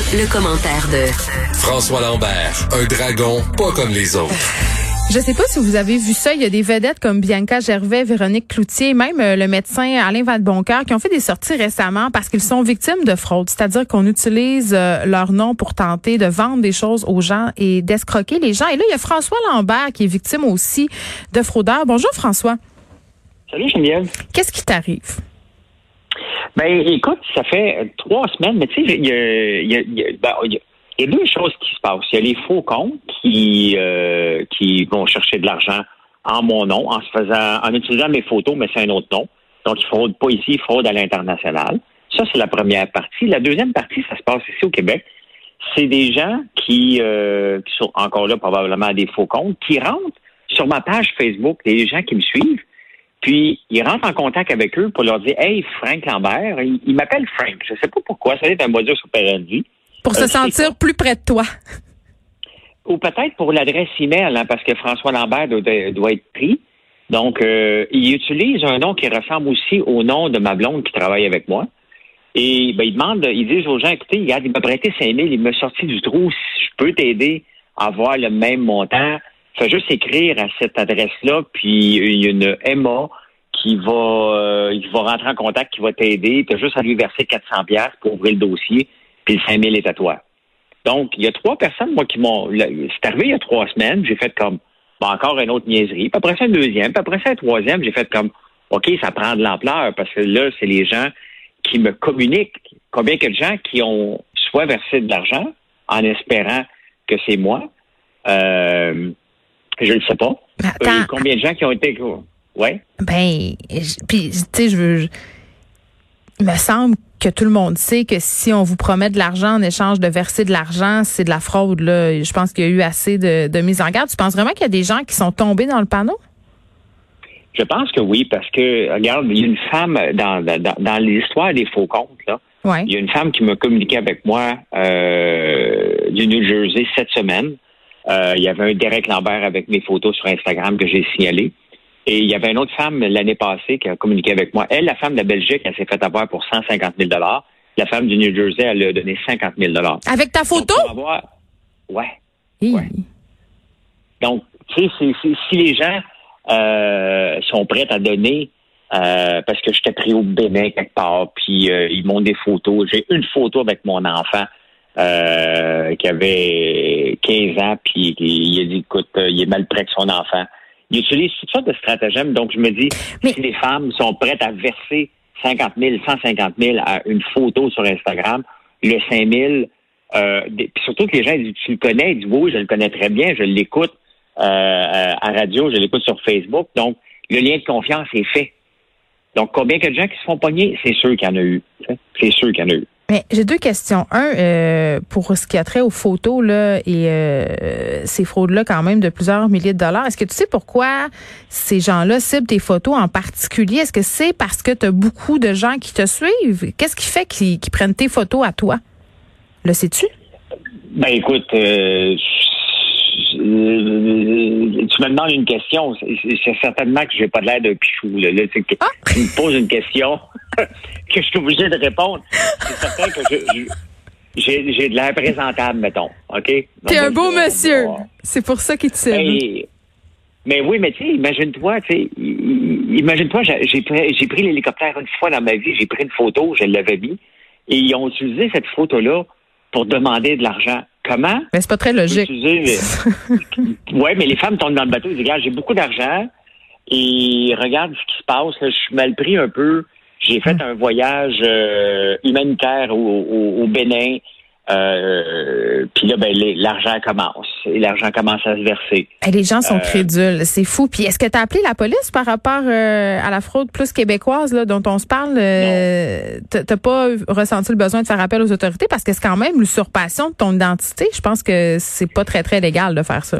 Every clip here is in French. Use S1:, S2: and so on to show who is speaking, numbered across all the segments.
S1: Le, commentaire de
S2: François Lambert, un dragon pas comme les autres.
S3: Je sais pas si vous avez vu ça, il y a des vedettes comme Bianca Gervais, Véronique Cloutier, même euh, le médecin Alain Vadeboncoeur qui ont fait des sorties récemment parce qu'ils sont victimes de fraude, c'est-à-dire qu'on utilise euh, leur nom pour tenter de vendre des choses aux gens et d'escroquer les gens. Et là, il y a François Lambert qui est victime aussi de fraudeurs. Bonjour François.
S4: Salut Geneviève.
S3: Qu'est-ce qui t'arrive?
S4: Ben, écoute, ça fait trois semaines, mais tu sais, il y a, y, a, y, y a, deux choses qui se passent. Il y a les faux comptes qui, euh, qui vont chercher de l'argent en mon nom, en se faisant, en utilisant mes photos, mais c'est un autre nom. Donc, ils fraudent pas ici, ils fraudent à l'international. Ça, c'est la première partie. La deuxième partie, ça se passe ici au Québec. C'est des gens qui, euh, qui sont encore là probablement des faux comptes, qui rentrent sur ma page Facebook, des gens qui me suivent, puis, il rentre en contact avec eux pour leur dire Hey, Frank Lambert, il, m'appelle Frank. Je ne sais pas pourquoi, ça être un modus operandi.
S3: Pour se euh, sentir plus près de toi.
S4: Ou peut-être pour l'adresse email, hein, parce que François Lambert doit, être pris. Donc, euh, il utilise un nom qui ressemble aussi au nom de ma blonde qui travaille avec moi. Et ben, il demande, ils disent aux gens, écoutez, regarde, il m'a prêté 5 000, il m'a sorti du trou, si je peux t'aider à avoir le même montant. Fais juste écrire à cette adresse-là, puis il y a une Emma qui va, euh, il va rentrer en contact, qui va t'aider. Tu as juste à lui verser 400 pièces pour ouvrir le dossier, puis le 5000 est à toi. Donc, il y a trois personnes, moi, qui m'ont... C'est arrivé il y a trois semaines, j'ai fait comme, encore une autre niaiserie. Puis après ça, une deuxième. Puis après ça, un troisième, j'ai fait comme, OK, ça prend de l'ampleur, parce que là, c'est les gens qui me communiquent. Combien que de gens qui ont soit versé de l'argent en espérant que c'est moi, euh, je ne sais pas. Euh, combien de gens qui ont été. Ouais.
S3: Ben, puis, tu sais, je veux. Il me semble que tout le monde sait que si on vous promet de l'argent en échange de verser de l'argent, c'est de la fraude. Là. Je pense qu'il y a eu assez de, de mise en garde. Tu penses vraiment qu'il y a des gens qui sont tombés dans le panneau?
S4: Je pense que oui, parce que, regarde, il y a une femme dans, dans, dans l'histoire des faux comptes, là.
S3: Ouais.
S4: Il y a une femme qui m'a communiqué avec moi euh, du New Jersey cette semaine. Euh, il y avait un Derek Lambert avec mes photos sur Instagram que j'ai signalé. Et il y avait une autre femme l'année passée qui a communiqué avec moi. Elle, la femme de la Belgique, elle s'est fait avoir pour 150 000 La femme du New Jersey, elle a donné 50 000
S3: Avec ta photo?
S4: Avoir... Ouais. ouais. Donc, tu sais, si les gens euh, sont prêts à donner euh, parce que j'étais pris au Bénin quelque part, puis ils m'ont des photos. J'ai une photo avec mon enfant euh, qui avait 15 ans, puis il a dit, écoute, euh, il est mal près que son enfant. Il utilise toutes sortes de stratagèmes. Donc, je me dis, si les femmes sont prêtes à verser 50 000, 150 000 à une photo sur Instagram, le 5 000, euh, puis surtout que les gens disent, tu le connais, ils disent, oui, je le connais très bien, je l'écoute euh, à radio, je l'écoute sur Facebook. Donc, le lien de confiance est fait. Donc, combien de gens qui se font pogner? C'est sûr qu'il y en a eu. C'est sûr qu'il y en a eu.
S3: Mais j'ai deux questions. Un, euh, pour ce qui a trait aux photos là et euh, ces fraudes-là quand même de plusieurs milliers de dollars. Est-ce que tu sais pourquoi ces gens-là ciblent tes photos en particulier? Est-ce que c'est parce que tu as beaucoup de gens qui te suivent? Qu'est-ce qui fait qu'ils prennent tes photos à toi? Le sais-tu?
S4: Ben écoute, euh, euh, tu me demandes une question. C'est certainement que j'ai pas l'air d'un pichou. Là. Ah! Tu me poses une question que je suis obligé de répondre. C'est certain que j'ai de l'air présentable, mettons. OK?
S3: T'es un beau monsieur. C'est pour ça qu'il te
S4: mais, mais oui, mais tu sais, imagine-toi, tu sais, imagine-toi, j'ai pris, j'ai pris l'hélicoptère une fois dans ma vie, j'ai pris une photo, je l'avais mis, et ils ont utilisé cette photo-là pour demander de l'argent. Comment?
S3: Mais c'est pas très logique.
S4: oui, mais les femmes tombent dans le bateau, ils disent, regarde, j'ai beaucoup d'argent et regarde ce qui se passe. je suis mal pris un peu. J'ai fait hmm. un voyage euh, humanitaire au, Bénin. Euh, puis là, ben, l'argent commence. Et l'argent commence à se verser.
S3: les gens sont
S4: euh,
S3: crédules. C'est fou. Puis est-ce que tu as appelé la police par rapport à la fraude plus québécoise là, dont on se parle? Tu T'as pas ressenti le besoin de faire appel aux autorités parce que c'est quand même l'usurpation de ton identité. Je pense que c'est pas très, très légal de faire ça.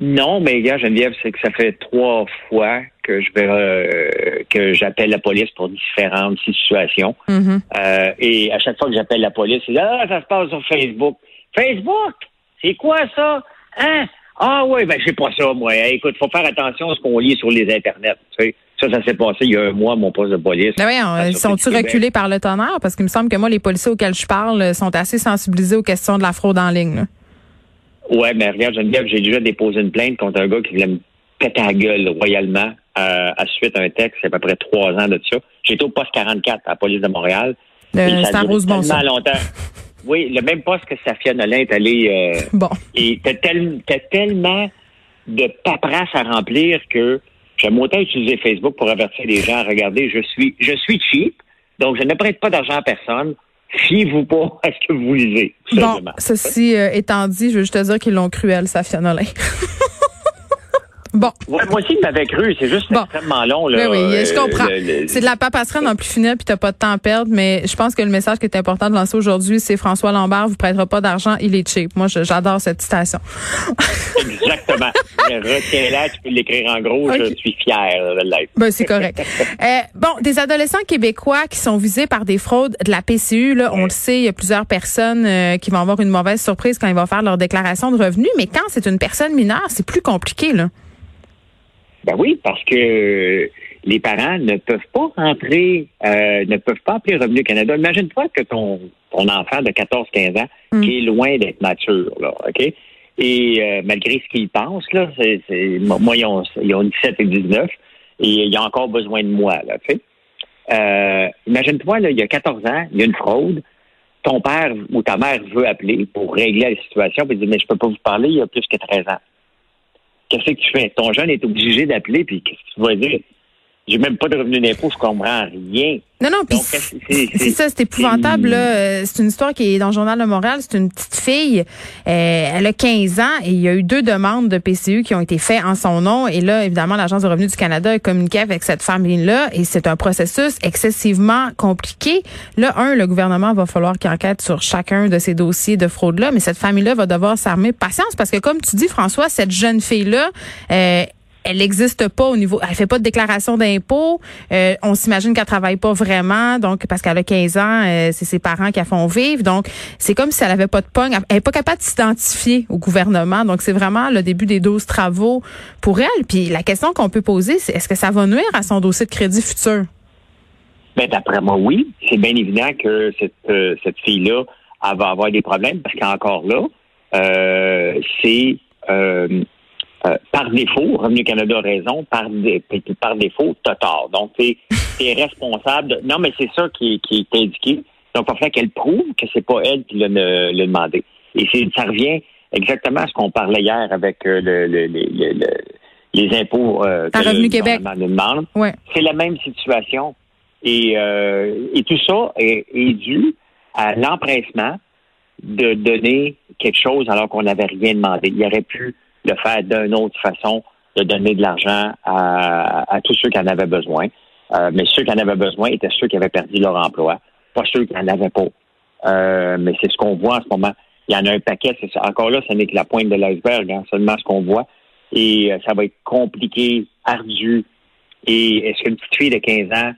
S4: Non, mais gars, Geneviève, c'est que ça fait trois fois que je vais euh, que j'appelle la police pour différentes situations.
S3: Mm-hmm.
S4: Euh, et à chaque fois que j'appelle la police, ils disent Ah, ça se passe sur Facebook. Facebook? C'est quoi ça? Hein? Ah oui, ben j'ai pas ça, moi. Écoute, faut faire attention à ce qu'on lit sur les internets. Tu sais. Ça, ça s'est passé il y a un mois, mon poste de police.
S3: Ben oui, sont-ils reculés par le tonnerre? Parce qu'il me semble que moi, les policiers auxquels je parle sont assez sensibilisés aux questions de la fraude en ligne.
S4: Oui, Ouais, mais regarde, Geneviève, j'ai déjà déposé une plainte contre un gars qui voulait me péter la gueule royalement euh, à suite à un texte, c'est à peu près trois ans de ça. J'étais au poste 44 à la police de Montréal.
S3: Le, ça a duré tellement
S4: longtemps. Oui, le même poste que Safia Nolin est allé.
S3: Euh, bon.
S4: Et t'as, tellement de paperasse à remplir que j'aime autant utiliser Facebook pour avertir les gens. Regardez, je suis, je suis cheap, donc je ne prête pas d'argent à personne. Fiez-vous pas à ce que vous lisez.
S3: Bon, ceci euh, étant dit, je veux juste te dire qu'ils l'ont cruel, Safia Nolin. Bon.
S4: moi aussi, je m'avais cru. C'est juste extrêmement long. Là,
S3: oui, oui, je comprends. c'est de la papasserie dans plus finir, puis t'as pas de temps à perdre. Mais je pense que le message qui est important de lancer aujourd'hui, c'est François Lambert vous prêtera pas d'argent, il est cheap. Moi, j'adore cette citation.
S4: Exactement. Retiens-la, tu peux l'écrire en gros. Je suis fier de l'être.
S3: Ben, c'est correct. euh, bon, des adolescents québécois qui sont visés par des fraudes de la PCU, là, on le sait, il y a plusieurs personnes euh, qui vont avoir une mauvaise surprise quand ils vont faire leur déclaration de revenus. Mais quand c'est une personne mineure, c'est plus compliqué, là.
S4: Ben oui, parce que les parents ne peuvent pas rentrer, euh, ne peuvent pas appeler Revenu Canada. Imagine-toi que ton, ton enfant de 14-15 ans, mm. qui est loin d'être mature, là, OK? Et euh, malgré ce qu'il pense, là, c'est, moi, ils ont, ils ont 17 et 19, et il a encore besoin de moi, là, tu sais? Euh, imagine-toi, là, il y a 14 ans, il y a une fraude, ton père ou ta mère veut appeler pour régler la situation, puis dire, mais je peux pas vous parler, il y a plus que 13 ans qu'est-ce que tu fais? Ton jeune est obligé d'appeler, puis qu'est-ce que tu vas dire? J'ai même pas de revenu d'impôt, je comprends rien.
S3: Non, non, puis c'est ça, c'est épouvantable. Euh, c'est une histoire qui est dans le Journal de Montréal. C'est une petite fille. Euh, elle a 15 ans et il y a eu deux demandes de PCU qui ont été faites en son nom. Et là, évidemment, l'Agence de revenus du Canada a communiqué avec cette famille-là et c'est un processus excessivement compliqué. Là, un, le gouvernement va falloir qu'il enquête sur chacun de ces dossiers de fraude-là, mais cette famille-là va devoir s'armer patience parce que, comme tu dis, François, cette jeune fille-là, euh, elle n'existe pas au niveau, elle fait pas de déclaration d'impôt. Euh, on s'imagine qu'elle travaille pas vraiment, donc parce qu'elle a 15 ans, euh, c'est ses parents qui la font vivre. Donc c'est comme si elle avait pas de pogne, elle est pas capable de s'identifier au gouvernement. Donc c'est vraiment le début des 12 travaux pour elle. Puis la question qu'on peut poser, c'est est-ce que ça va nuire à son dossier de crédit futur?
S4: Ben d'après moi, oui. C'est bien évident que cette, euh, cette fille-là va avoir des problèmes parce qu'encore là, c'est euh, par défaut, Revenu Canada a raison, par, par défaut, Total. Donc, tu es responsable. Non, mais c'est ça qui, qui est indiqué. Donc, il va qu'elle prouve que c'est pas elle qui l'a demandé. Et ça revient exactement à ce qu'on parlait hier avec euh, le, les impôts
S3: euh, que Revenu Québec.
S4: demande.
S3: Ouais.
S4: C'est la même situation. Et, euh, et tout ça est, est dû à l'empressement de donner quelque chose alors qu'on n'avait rien demandé. Il y aurait pu de faire d'une autre façon, de donner de l'argent à, tous ceux qui en avaient besoin. Euh, mais ceux qui en avaient besoin étaient ceux qui avaient perdu leur emploi, pas ceux qui n'en avaient pas. Euh, mais c'est ce qu'on voit en ce moment. Il y en a un paquet, c'est ça. Encore là, ce n'est que la pointe de l'iceberg, hein, seulement ce qu'on voit. Et euh, ça va être compliqué, ardu. Et est-ce qu'une petite fille de 15 ans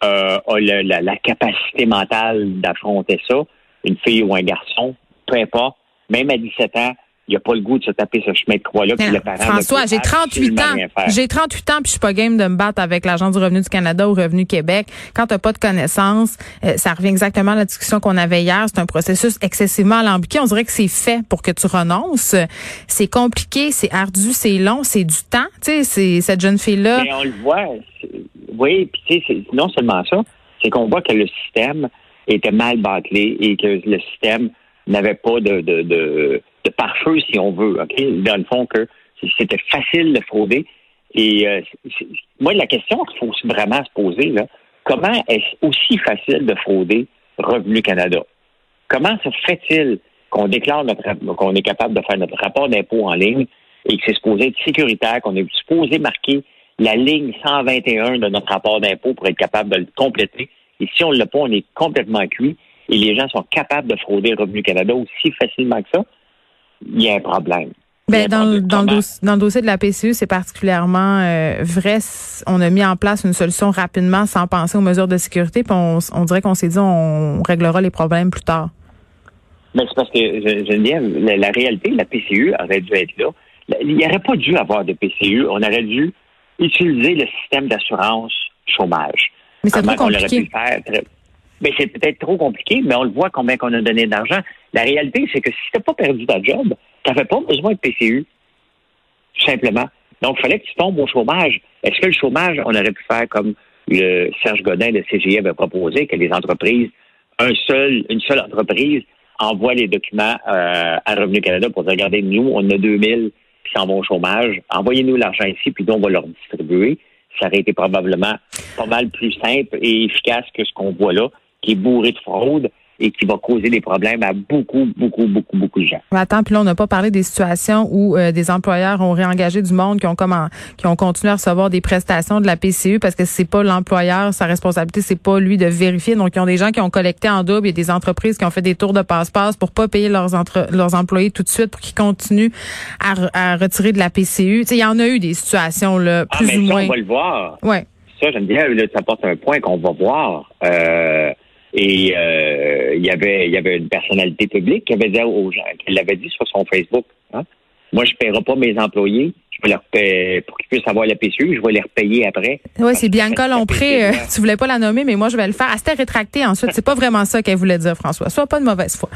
S4: a la, la, capacité mentale d'affronter ça? Une fille ou un garçon, peu importe. Même à 17 ans, il a pas le goût de se taper ce chemin de croix-là.
S3: François, j'ai 38 ans. J'ai 38 ans, puis je suis pas game de me battre avec l'Agence du revenu du Canada ou Revenu Québec. Quand tu pas de connaissances, euh, ça revient exactement à la discussion qu'on avait hier. C'est un processus excessivement alambiqué. On dirait que c'est fait pour que tu renonces. C'est compliqué, c'est ardu, c'est long, c'est du temps. Tu sais, cette jeune fille-là.
S4: Mais on le voit. Oui, puis tu sais, non seulement ça, c'est qu'on voit que le système était mal bâclé et que le système n'avait pas de, de, de de pare-feu, si on veut. OK? Dans le fond, que c'était facile de frauder. Et euh, moi, la question qu'il faut vraiment se poser, là, comment est-ce aussi facile de frauder Revenu Canada? Comment se fait-il qu'on déclare notre qu'on est capable de faire notre rapport d'impôt en ligne et que c'est supposé être sécuritaire, qu'on est supposé marquer la ligne 121 de notre rapport d'impôt pour être capable de le compléter? Et si on ne l'a pas, on est complètement cuit et les gens sont capables de frauder Revenu Canada aussi facilement que ça il y a un problème.
S3: Ben, dans, dans, le dossier de la PCU, c'est particulièrement euh, vrai. On a mis en place une solution rapidement sans penser aux mesures de sécurité, puis on, dirait qu'on s'est dit on réglera les problèmes plus tard.
S4: Mais c'est parce que, Geneviève, la, la réalité, la PCU aurait dû être là. Il n'y aurait pas dû avoir de PCU. On aurait dû utiliser le système d'assurance chômage.
S3: Mais c'est trop compliqué.
S4: Mais c'est peut-être trop compliqué, mais on le voit combien qu'on a donné d'argent. La réalité, c'est que si tu n'as pas perdu ta job, tu n'avais pas besoin de PCU. Tout simplement. Donc, il fallait que tu tombes au chômage. Est-ce que le chômage, on aurait pu faire comme le Serge Godin de CGI avait proposé, que les entreprises, un seul, une seule entreprise envoie les documents euh, à Revenu Canada pour dire, regardez, nous, on a 2000 qui s'en vont au chômage. Envoyez-nous l'argent ici, puis nous, on va leur distribuer. Ça aurait été probablement pas mal plus simple et efficace que ce qu'on voit là, qui est bourré de fraude et qui va causer des problèmes à beaucoup, beaucoup, beaucoup, beaucoup de gens.
S3: attends, puis là, on n'a pas parlé des situations où euh, des employeurs ont réengagé du monde qui ont comment, qui ont continué à recevoir des prestations de la PCU parce que c'est pas l'employeur, sa responsabilité, c'est pas lui de vérifier. Donc, il y a des gens qui ont collecté en double, il y a des entreprises qui ont fait des tours de passe-passe pour pas payer leurs entre, leurs employés tout de suite pour qu'ils continuent à, retirer de la PCU. il y en a eu des situations là,
S4: ah,
S3: plus
S4: mais
S3: ou
S4: ça,
S3: moins.
S4: On va le voir.
S3: Ouais.
S4: Ça, j'aime bien, là, ça porte un point qu'on va voir. Euh, et euh, il y avait il y avait une personnalité publique qui avait dit aux gens, qui l'avait dit sur son Facebook. Hein? Moi, je ne paierai pas mes employés. Je vais leur payer, pour qu'ils puissent avoir la PCU, je vais les repayer après.
S3: Oui, c'est Bianca Lompré. Euh, tu voulais pas la nommer, mais moi, je vais le faire. Elle s'était rétractée ensuite. C'est pas vraiment ça qu'elle voulait dire, François. Sois pas de mauvaise foi.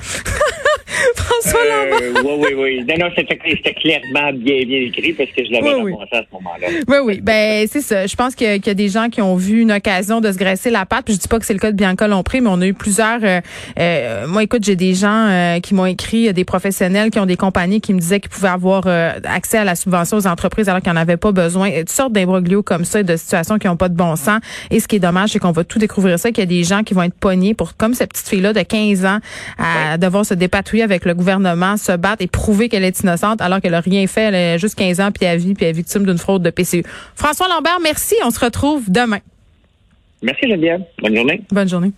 S3: François euh, Lambert.
S4: oui, oui, oui. Non, non, c'était clairement bien, bien écrit parce que je l'avais oui, à ce moment-là.
S3: Oui, oui. Ben, c'est ça. Je pense qu'il y, a des gens qui ont vu une occasion de se graisser la patte. Puis je dis pas que c'est le cas de Bianca Lompré, mais on a eu plusieurs. Euh, euh, moi, écoute, j'ai des gens qui m'ont écrit, des professionnels qui ont des compagnies qui me disaient qu'ils pouvaient avoir accès à la subvention aux entreprises alors qu'ils n'en avaient pas besoin. Toutes sortes d'imbroglios comme ça, de situations qui n'ont pas de bon sens. Et ce qui est dommage, c'est qu'on va tout découvrir ça, qu'il y a des gens qui vont être pognés pour, comme cette petite fille-là de 15 ans, à devoir se dépatouiller avec le gouvernement, se battre et prouver qu'elle est innocente alors qu'elle a rien fait. Elle a juste 15 ans puis à vie puis elle est victime d'une fraude de PCU. François Lambert, merci. On se retrouve demain.
S4: Merci Geneviève. Bonne journée.
S3: Bonne journée.